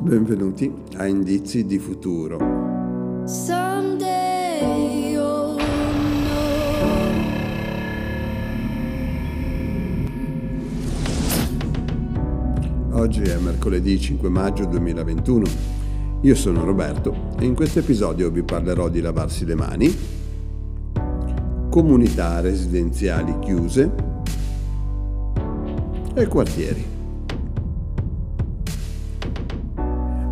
Benvenuti a Indizi di futuro. Oggi è mercoledì 5 maggio 2021. Io sono Roberto e in questo episodio vi parlerò di lavarsi le mani, comunità residenziali chiuse e quartieri.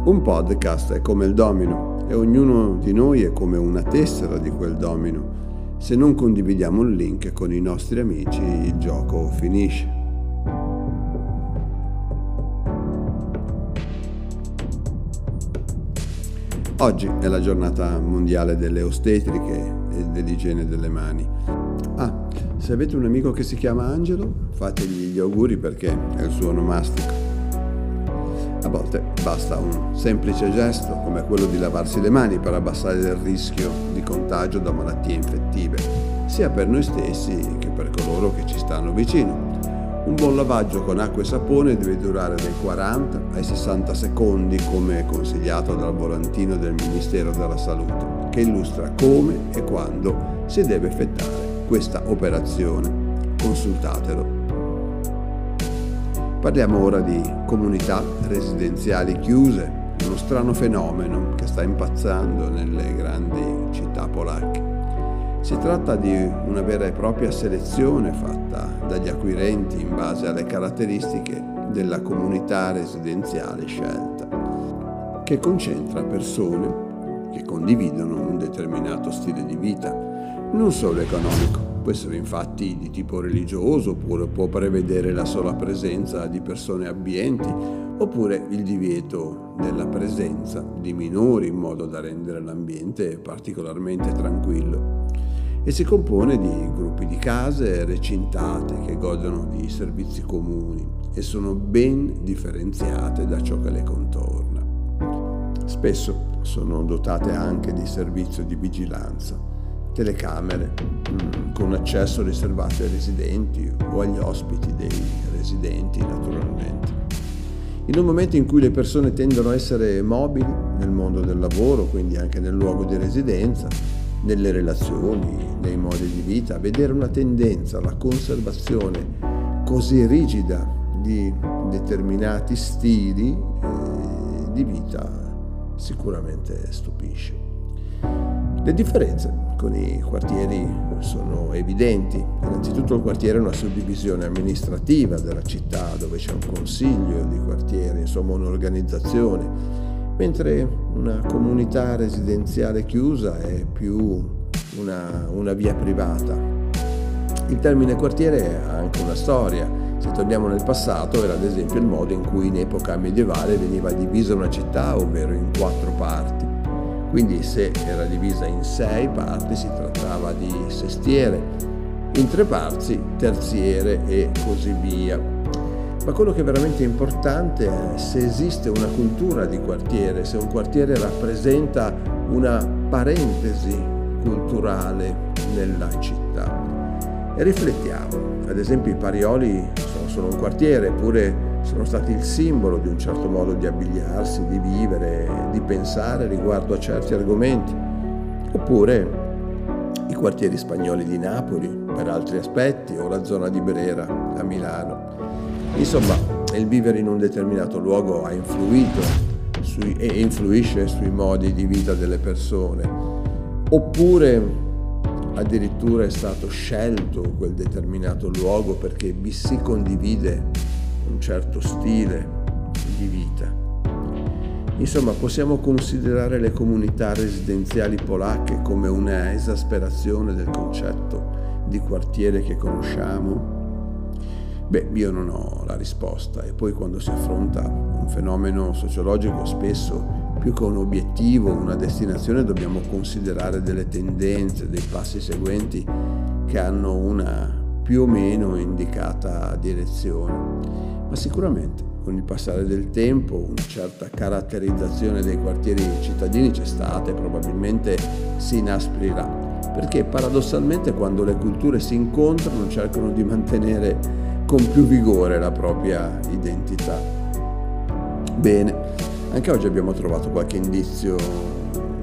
Un podcast è come il domino e ognuno di noi è come una tessera di quel domino. Se non condividiamo un link con i nostri amici il gioco finisce. Oggi è la giornata mondiale delle ostetriche e dell'igiene delle mani. Ah, se avete un amico che si chiama Angelo, fategli gli auguri perché è il suo onomastico. A volte basta un semplice gesto come quello di lavarsi le mani per abbassare il rischio di contagio da malattie infettive, sia per noi stessi che per coloro che ci stanno vicino. Un buon lavaggio con acqua e sapone deve durare dai 40 ai 60 secondi come consigliato dal volantino del Ministero della Salute, che illustra come e quando si deve effettuare questa operazione. Consultatelo. Parliamo ora di comunità residenziali chiuse, uno strano fenomeno che sta impazzando nelle grandi città polacche. Si tratta di una vera e propria selezione fatta dagli acquirenti in base alle caratteristiche della comunità residenziale scelta, che concentra persone che condividono un determinato stile di vita, non solo economico, può essere infatti di tipo religioso oppure può prevedere la sola presenza di persone abbienti oppure il divieto della presenza di minori in modo da rendere l'ambiente particolarmente tranquillo e si compone di gruppi di case recintate che godono di servizi comuni e sono ben differenziate da ciò che le contorna. Spesso sono dotate anche di servizio di vigilanza, telecamere mm, con accesso riservato ai residenti o agli ospiti dei residenti naturalmente. In un momento in cui le persone tendono a essere mobili nel mondo del lavoro, quindi anche nel luogo di residenza, nelle relazioni, nei modi di vita, vedere una tendenza alla conservazione così rigida di determinati stili eh, di vita sicuramente stupisce. Le differenze con i quartieri sono evidenti. Innanzitutto il quartiere è una suddivisione amministrativa della città dove c'è un consiglio di quartiere, insomma un'organizzazione mentre una comunità residenziale chiusa è più una, una via privata. Il termine quartiere ha anche una storia. Se torniamo nel passato era ad esempio il modo in cui in epoca medievale veniva divisa una città, ovvero in quattro parti. Quindi se era divisa in sei parti si trattava di sestiere, in tre parti terziere e così via. Ma quello che è veramente importante è se esiste una cultura di quartiere, se un quartiere rappresenta una parentesi culturale nella città. E riflettiamo, ad esempio i Parioli sono solo un quartiere, eppure sono stati il simbolo di un certo modo di abbigliarsi, di vivere, di pensare riguardo a certi argomenti. Oppure i quartieri spagnoli di Napoli per altri aspetti o la zona di Brera a Milano. Insomma, il vivere in un determinato luogo ha influito sui, e influisce sui modi di vita delle persone, oppure addirittura è stato scelto quel determinato luogo perché vi si condivide un certo stile di vita. Insomma, possiamo considerare le comunità residenziali polacche come una esasperazione del concetto di quartiere che conosciamo? Beh, io non ho la risposta e poi quando si affronta un fenomeno sociologico spesso più che un obiettivo, una destinazione, dobbiamo considerare delle tendenze, dei passi seguenti che hanno una più o meno indicata direzione. Ma sicuramente con il passare del tempo una certa caratterizzazione dei quartieri cittadini c'è stata e probabilmente si inasprirà perché paradossalmente quando le culture si incontrano cercano di mantenere con più vigore la propria identità. Bene, anche oggi abbiamo trovato qualche indizio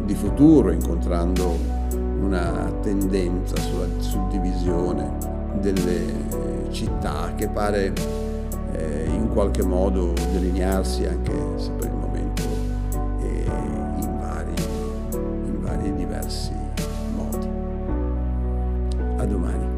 di futuro incontrando una tendenza sulla suddivisione delle città che pare eh, in qualche modo delinearsi anche se per il momento eh, in, vari, in vari diversi modi. A domani.